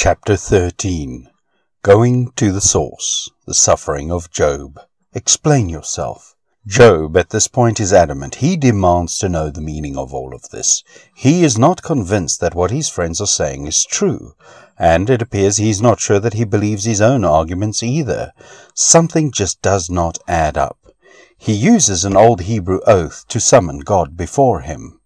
Chapter 13 Going to the Source The Suffering of Job. Explain yourself. Job at this point is adamant. He demands to know the meaning of all of this. He is not convinced that what his friends are saying is true, and it appears he is not sure that he believes his own arguments either. Something just does not add up. He uses an old Hebrew oath to summon God before him.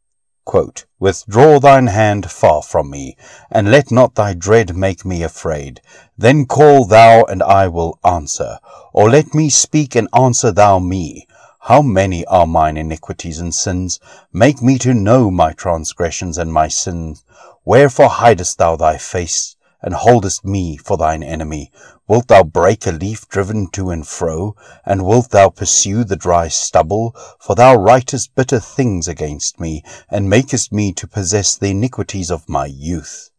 Quote, Withdraw thine hand far from me, and let not thy dread make me afraid. Then call thou, and I will answer. Or let me speak, and answer thou me. How many are mine iniquities and sins? Make me to know my transgressions and my sins. Wherefore hidest thou thy face, and holdest me for thine enemy? Wilt thou break a leaf driven to and fro? And wilt thou pursue the dry stubble? For thou writest bitter things against me, and makest me to possess the iniquities of my youth.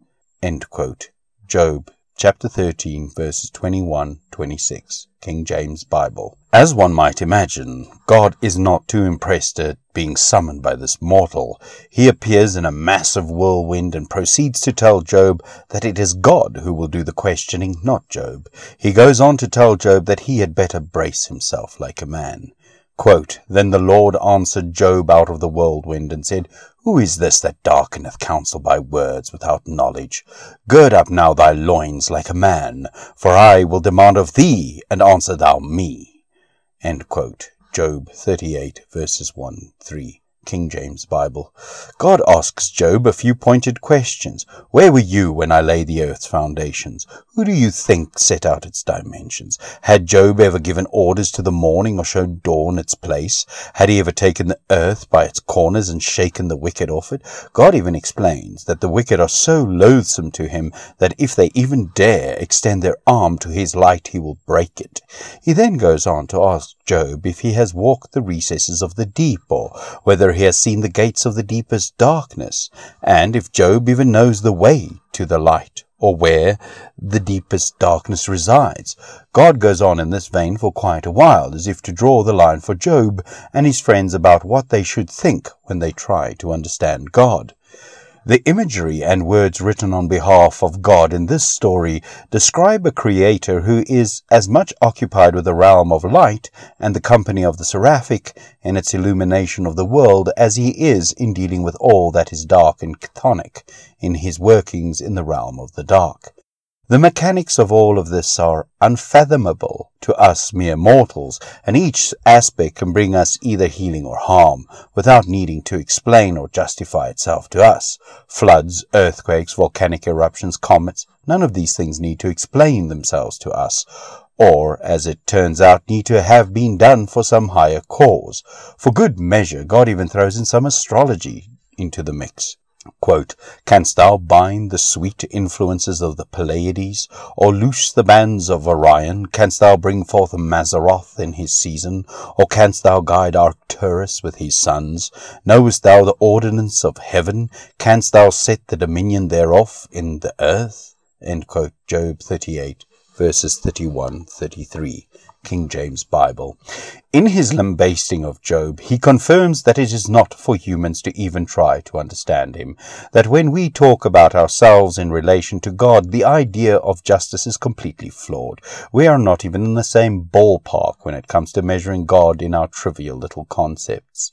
Job chapter 13, verses 21 26, King James Bible. As one might imagine, God is not too impressed at being summoned by this mortal. He appears in a massive whirlwind and proceeds to tell Job that it is God who will do the questioning, not Job. He goes on to tell Job that he had better brace himself like a man. Quote, then the Lord answered Job out of the whirlwind, and said, Who is this that darkeneth counsel by words without knowledge? Gird up now thy loins like a man, for I will demand of thee, and answer thou me. Job 38, verses 1 3. King James Bible. God asks Job a few pointed questions. Where were you when I laid the earth's foundations? Who do you think set out its dimensions? Had Job ever given orders to the morning or shown dawn its place? Had he ever taken the earth by its corners and shaken the wicked off it? God even explains that the wicked are so loathsome to him that if they even dare extend their arm to his light, he will break it. He then goes on to ask Job if he has walked the recesses of the deep or whether he has seen the gates of the deepest darkness, and if Job even knows the way to the light, or where the deepest darkness resides. God goes on in this vein for quite a while, as if to draw the line for Job and his friends about what they should think when they try to understand God. The imagery and words written on behalf of God in this story describe a creator who is as much occupied with the realm of light and the company of the seraphic in its illumination of the world as he is in dealing with all that is dark and chthonic in his workings in the realm of the dark. The mechanics of all of this are unfathomable to us mere mortals, and each aspect can bring us either healing or harm, without needing to explain or justify itself to us. Floods, earthquakes, volcanic eruptions, comets, none of these things need to explain themselves to us, or, as it turns out, need to have been done for some higher cause. For good measure, God even throws in some astrology into the mix. Quote, Canst thou bind the sweet influences of the Pleiades, or loose the bands of Orion? Canst thou bring forth Mazzaroth in his season, or canst thou guide Arcturus with his sons? Knowest thou the ordinance of heaven? Canst thou set the dominion thereof in the earth? Job 38, verses 31 33. King James Bible. In his lambasting of Job, he confirms that it is not for humans to even try to understand him, that when we talk about ourselves in relation to God, the idea of justice is completely flawed. We are not even in the same ballpark when it comes to measuring God in our trivial little concepts.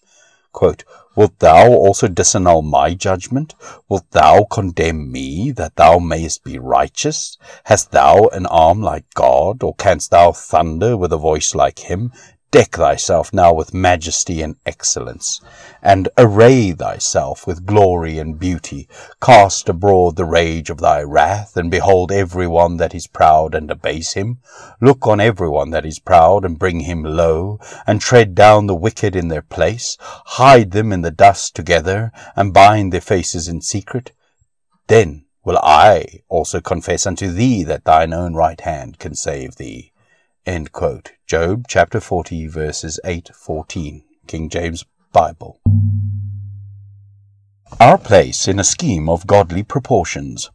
Quote, Wilt thou also disannul my judgment? Wilt thou condemn me, that thou mayest be righteous? Hast thou an arm like God, or canst thou thunder with a voice like him? Deck thyself now with majesty and excellence, and array thyself with glory and beauty. Cast abroad the rage of thy wrath, and behold every one that is proud, and abase him. Look on every one that is proud, and bring him low, and tread down the wicked in their place. Hide them in the dust together, and bind their faces in secret. Then will I also confess unto thee that thine own right hand can save thee. Job chapter 40 verses 8 14 King James Bible. Our place in a scheme of godly proportions.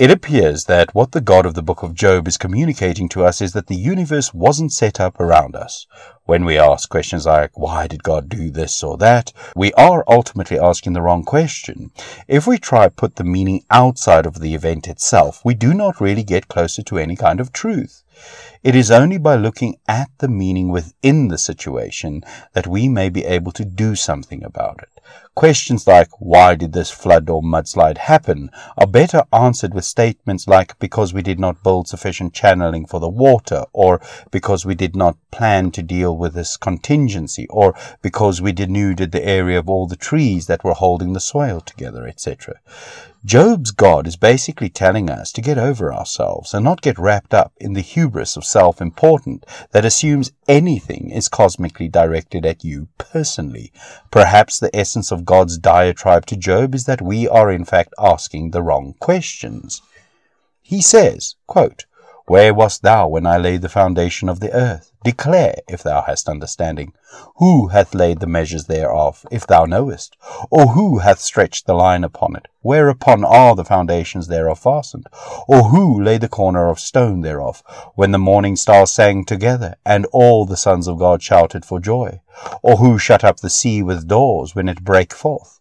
It appears that what the God of the book of Job is communicating to us is that the universe wasn't set up around us. When we ask questions like, why did God do this or that, we are ultimately asking the wrong question. If we try to put the meaning outside of the event itself, we do not really get closer to any kind of truth. It is only by looking at the meaning within the situation that we may be able to do something about it. Questions like, why did this flood or mudslide happen, are better answered with statements like, because we did not build sufficient channeling for the water, or because we did not plan to deal with this contingency, or because we denuded the area of all the trees that were holding the soil together, etc. Job's God is basically telling us to get over ourselves and not get wrapped up in the hubris of self important that assumes anything is cosmically directed at you personally. Perhaps the essence of God's diatribe to Job is that we are in fact asking the wrong questions. He says, quote, Where wast thou when I laid the foundation of the earth? Declare, if thou hast understanding. Who hath laid the measures thereof, if thou knowest? Or who hath stretched the line upon it? Whereupon are the foundations thereof fastened? Or who laid the corner of stone thereof, when the morning stars sang together, and all the sons of God shouted for joy? Or who shut up the sea with doors, when it brake forth,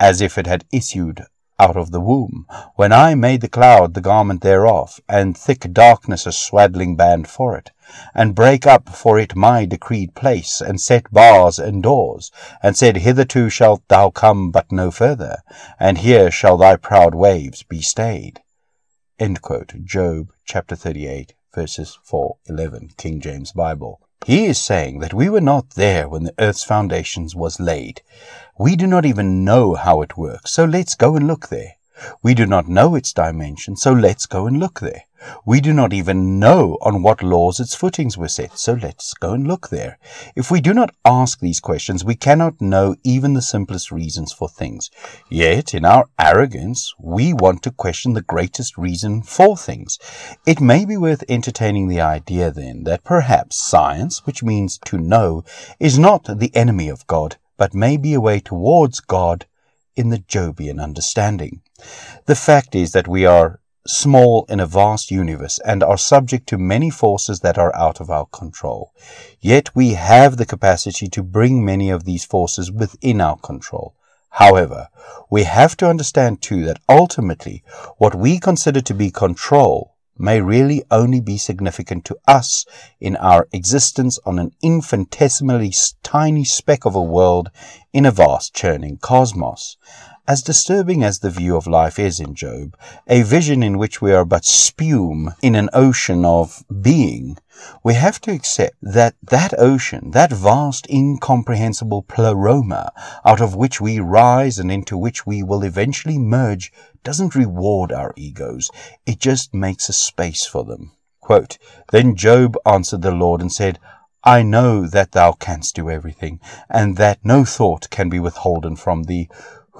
as if it had issued out of the womb, when I made the cloud the garment thereof, and thick darkness a swaddling band for it, and brake up for it my decreed place, and set bars and doors, and said, Hitherto shalt thou come, but no further, and here shall thy proud waves be stayed. Job chapter 38, verses 4 11, King James Bible. He is saying that we were not there when the earth's foundations was laid. We do not even know how it works, so let's go and look there. We do not know its dimension, so let's go and look there. We do not even know on what laws its footings were set, so let's go and look there. If we do not ask these questions, we cannot know even the simplest reasons for things. Yet, in our arrogance, we want to question the greatest reason for things. It may be worth entertaining the idea, then, that perhaps science, which means to know, is not the enemy of God, but may be a way towards God in the Jobian understanding. The fact is that we are small in a vast universe and are subject to many forces that are out of our control. Yet we have the capacity to bring many of these forces within our control. However, we have to understand too that ultimately what we consider to be control may really only be significant to us in our existence on an infinitesimally tiny speck of a world in a vast churning cosmos. As disturbing as the view of life is in Job, a vision in which we are but spume in an ocean of being, we have to accept that that ocean, that vast incomprehensible pleroma out of which we rise and into which we will eventually merge doesn't reward our egos. It just makes a space for them. Quote, then Job answered the Lord and said, I know that thou canst do everything, and that no thought can be withholden from thee.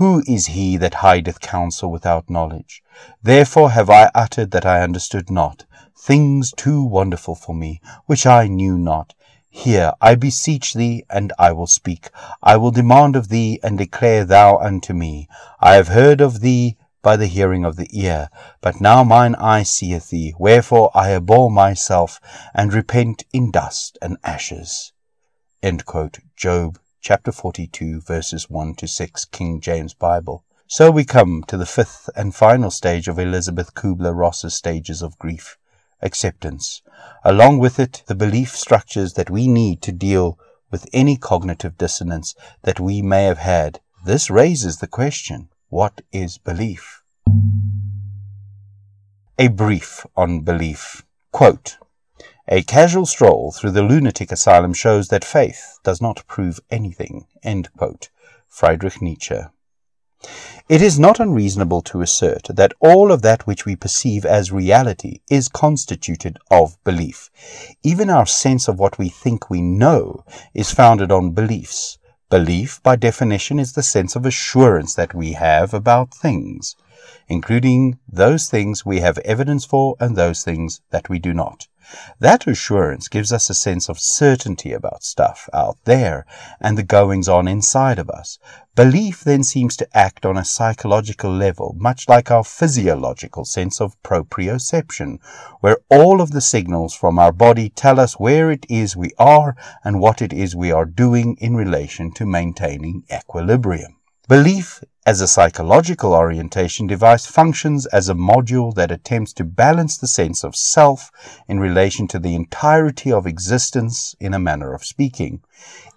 Who is he that hideth counsel without knowledge? Therefore have I uttered that I understood not, things too wonderful for me, which I knew not. Hear, I beseech thee, and I will speak. I will demand of thee, and declare thou unto me. I have heard of thee by the hearing of the ear, but now mine eye seeth thee. Wherefore I abhor myself, and repent in dust and ashes. Job chapter 42, verses 1 to 6, King James Bible. So we come to the fifth and final stage of Elisabeth Kübler-Ross's stages of grief, acceptance. Along with it, the belief structures that we need to deal with any cognitive dissonance that we may have had. This raises the question, what is belief? A brief on belief. Quote, a casual stroll through the lunatic asylum shows that faith does not prove anything. Friedrich Nietzsche. It is not unreasonable to assert that all of that which we perceive as reality is constituted of belief. Even our sense of what we think we know is founded on beliefs. Belief, by definition, is the sense of assurance that we have about things. Including those things we have evidence for and those things that we do not. That assurance gives us a sense of certainty about stuff out there and the goings on inside of us. Belief then seems to act on a psychological level, much like our physiological sense of proprioception, where all of the signals from our body tell us where it is we are and what it is we are doing in relation to maintaining equilibrium. Belief as a psychological orientation device functions as a module that attempts to balance the sense of self in relation to the entirety of existence in a manner of speaking.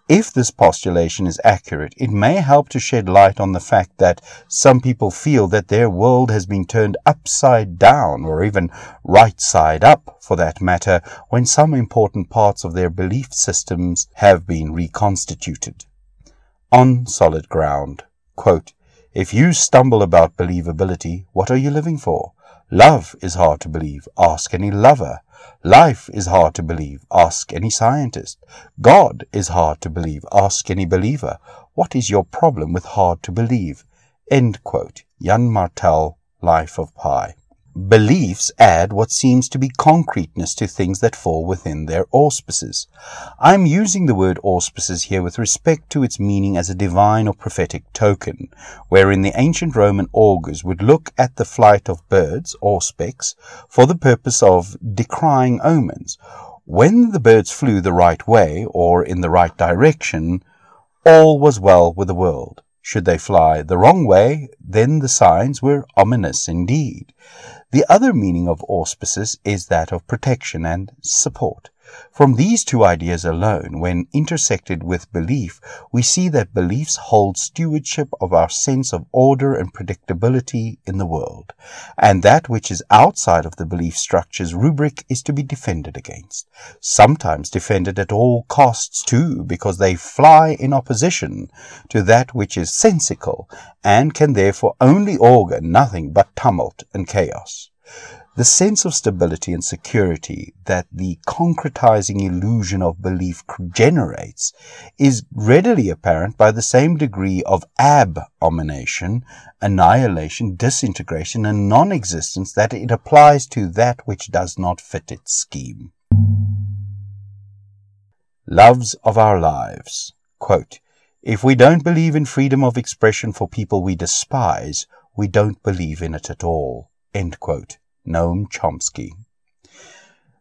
If this postulation is accurate, it may help to shed light on the fact that some people feel that their world has been turned upside down, or even right side up for that matter, when some important parts of their belief systems have been reconstituted. On solid ground. Quote, if you stumble about believability, what are you living for? Love is hard to believe. Ask any lover. Life is hard to believe. Ask any scientist. God is hard to believe. Ask any believer. What is your problem with hard to believe? End quote. Yann Martel, Life of Pi. Beliefs add what seems to be concreteness to things that fall within their auspices. I am using the word auspices here with respect to its meaning as a divine or prophetic token, wherein the ancient Roman augurs would look at the flight of birds, auspex, for the purpose of decrying omens. When the birds flew the right way, or in the right direction, all was well with the world. Should they fly the wrong way, then the signs were ominous indeed. The other meaning of auspices is that of protection and support. From these two ideas alone, when intersected with belief, we see that beliefs hold stewardship of our sense of order and predictability in the world, and that which is outside of the belief structure's rubric is to be defended against. Sometimes defended at all costs too, because they fly in opposition to that which is sensical, and can therefore only augur nothing but tumult and chaos. The sense of stability and security that the concretizing illusion of belief generates is readily apparent by the same degree of abomination, annihilation, disintegration, and non-existence that it applies to that which does not fit its scheme. Loves of our lives. Quote, if we don't believe in freedom of expression for people we despise, we don't believe in it at all. Noam Chomsky.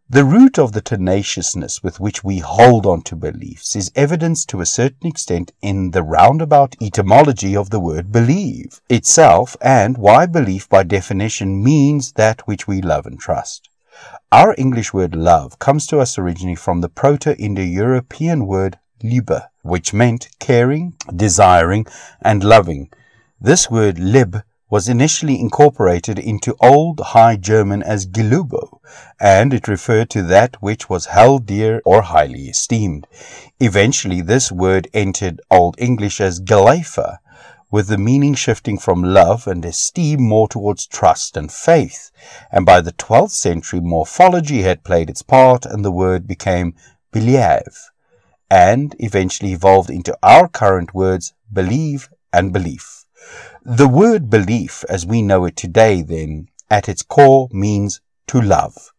The root of the tenaciousness with which we hold on to beliefs is evidenced to a certain extent in the roundabout etymology of the word believe itself and why belief by definition means that which we love and trust. Our English word love comes to us originally from the Proto-Indo-European word liebe, which meant caring, desiring, and loving. This word lib was initially incorporated into Old High German as Gelubo, and it referred to that which was held dear or highly esteemed. Eventually, this word entered Old English as geleafa, with the meaning shifting from love and esteem more towards trust and faith. And by the 12th century, morphology had played its part, and the word became believe, and eventually evolved into our current words believe and belief. The word belief, as we know it today, then, at its core means to love.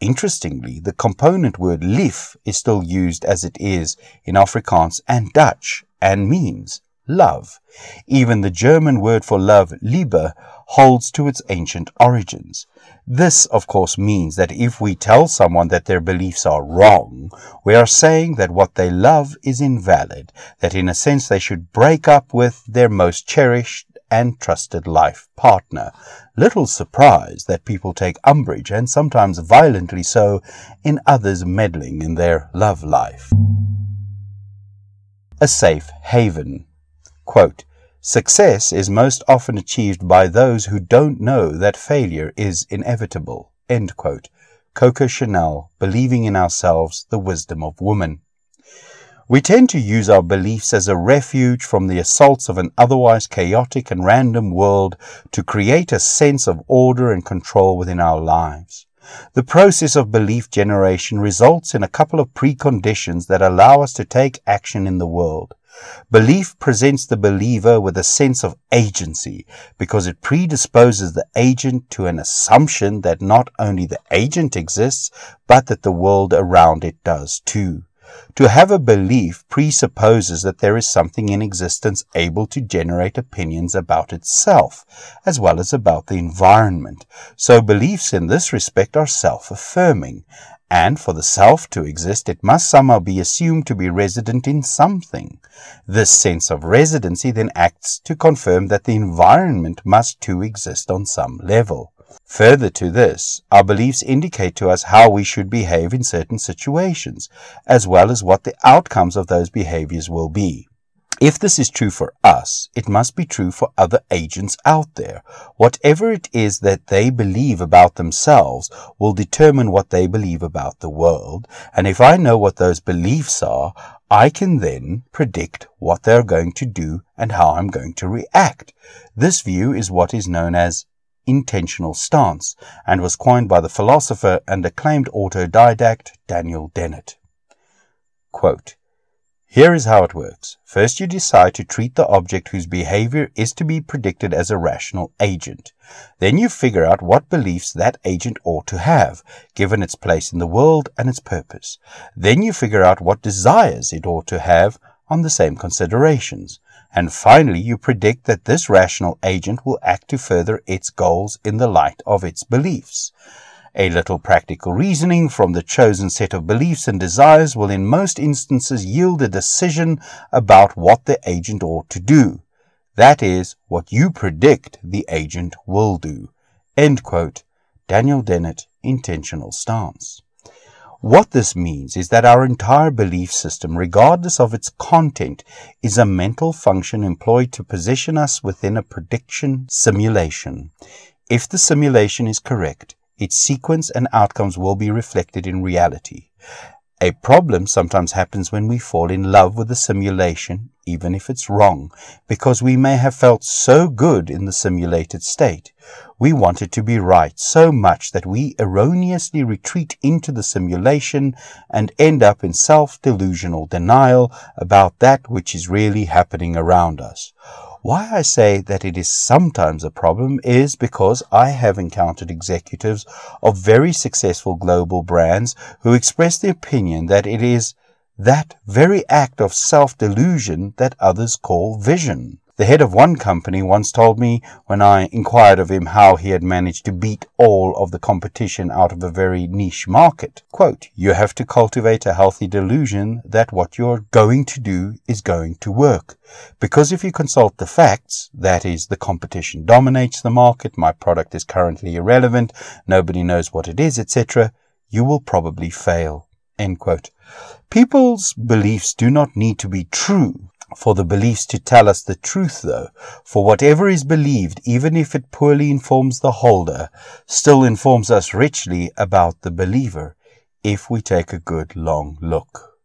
Interestingly, the component word lief is still used as it is in Afrikaans and Dutch and means love. Even the German word for love, Liebe, holds to its ancient origins. This, of course, means that if we tell someone that their beliefs are wrong, we are saying that what they love is invalid, that in a sense they should break up with their most cherished and trusted life partner. Little surprise that people take umbrage, and sometimes violently so, in others meddling in their love life. A safe haven. Quote, Success is most often achieved by those who don't know that failure is inevitable. End quote. Coco Chanel, Believing in Ourselves, The Wisdom of Woman. We tend to use our beliefs as a refuge from the assaults of an otherwise chaotic and random world to create a sense of order and control within our lives. The process of belief generation results in a couple of preconditions that allow us to take action in the world. Belief presents the believer with a sense of agency because it predisposes the agent to an assumption that not only the agent exists, but that the world around it does too. To have a belief presupposes that there is something in existence able to generate opinions about itself, as well as about the environment. So beliefs in this respect are self-affirming, and for the self to exist it must somehow be assumed to be resident in something. This sense of residency then acts to confirm that the environment must too exist on some level. Further to this, our beliefs indicate to us how we should behave in certain situations, as well as what the outcomes of those behaviors will be. If this is true for us, it must be true for other agents out there. Whatever it is that they believe about themselves will determine what they believe about the world, and if I know what those beliefs are, I can then predict what they're going to do and how I'm going to react. This view is what is known as intentional stance and was coined by the philosopher and acclaimed autodidact Daniel Dennett. Quote, here is how it works. First, you decide to treat the object whose behavior is to be predicted as a rational agent. Then you figure out what beliefs that agent ought to have, given its place in the world and its purpose. Then you figure out what desires it ought to have on the same considerations. And finally, you predict that this rational agent will act to further its goals in the light of its beliefs. A little practical reasoning from the chosen set of beliefs and desires will in most instances yield a decision about what the agent ought to do. That is, what you predict the agent will do. End quote. Daniel Dennett, Intentional Stance. What this means is that our entire belief system, regardless of its content, is a mental function employed to position us within a prediction simulation. If the simulation is correct, its sequence and outcomes will be reflected in reality. A problem sometimes happens when we fall in love with the simulation, even if it's wrong, because we may have felt so good in the simulated state. We want it to be right so much that we erroneously retreat into the simulation and end up in self-delusional denial about that which is really happening around us. Why I say that it is sometimes a problem is because I have encountered executives of very successful global brands who express the opinion that it is that very act of self-delusion that others call vision. The head of one company once told me when I inquired of him how he had managed to beat all of the competition out of a very niche market. Quote, you have to cultivate a healthy delusion that what you're going to do is going to work. Because if you consult the facts, that is, the competition dominates the market, my product is currently irrelevant, nobody knows what it is, etc., you will probably fail. End quote. People's beliefs do not need to be true for the beliefs to tell us the truth, though, for whatever is believed, even if it poorly informs the holder, still informs us richly about the believer, if we take a good long look.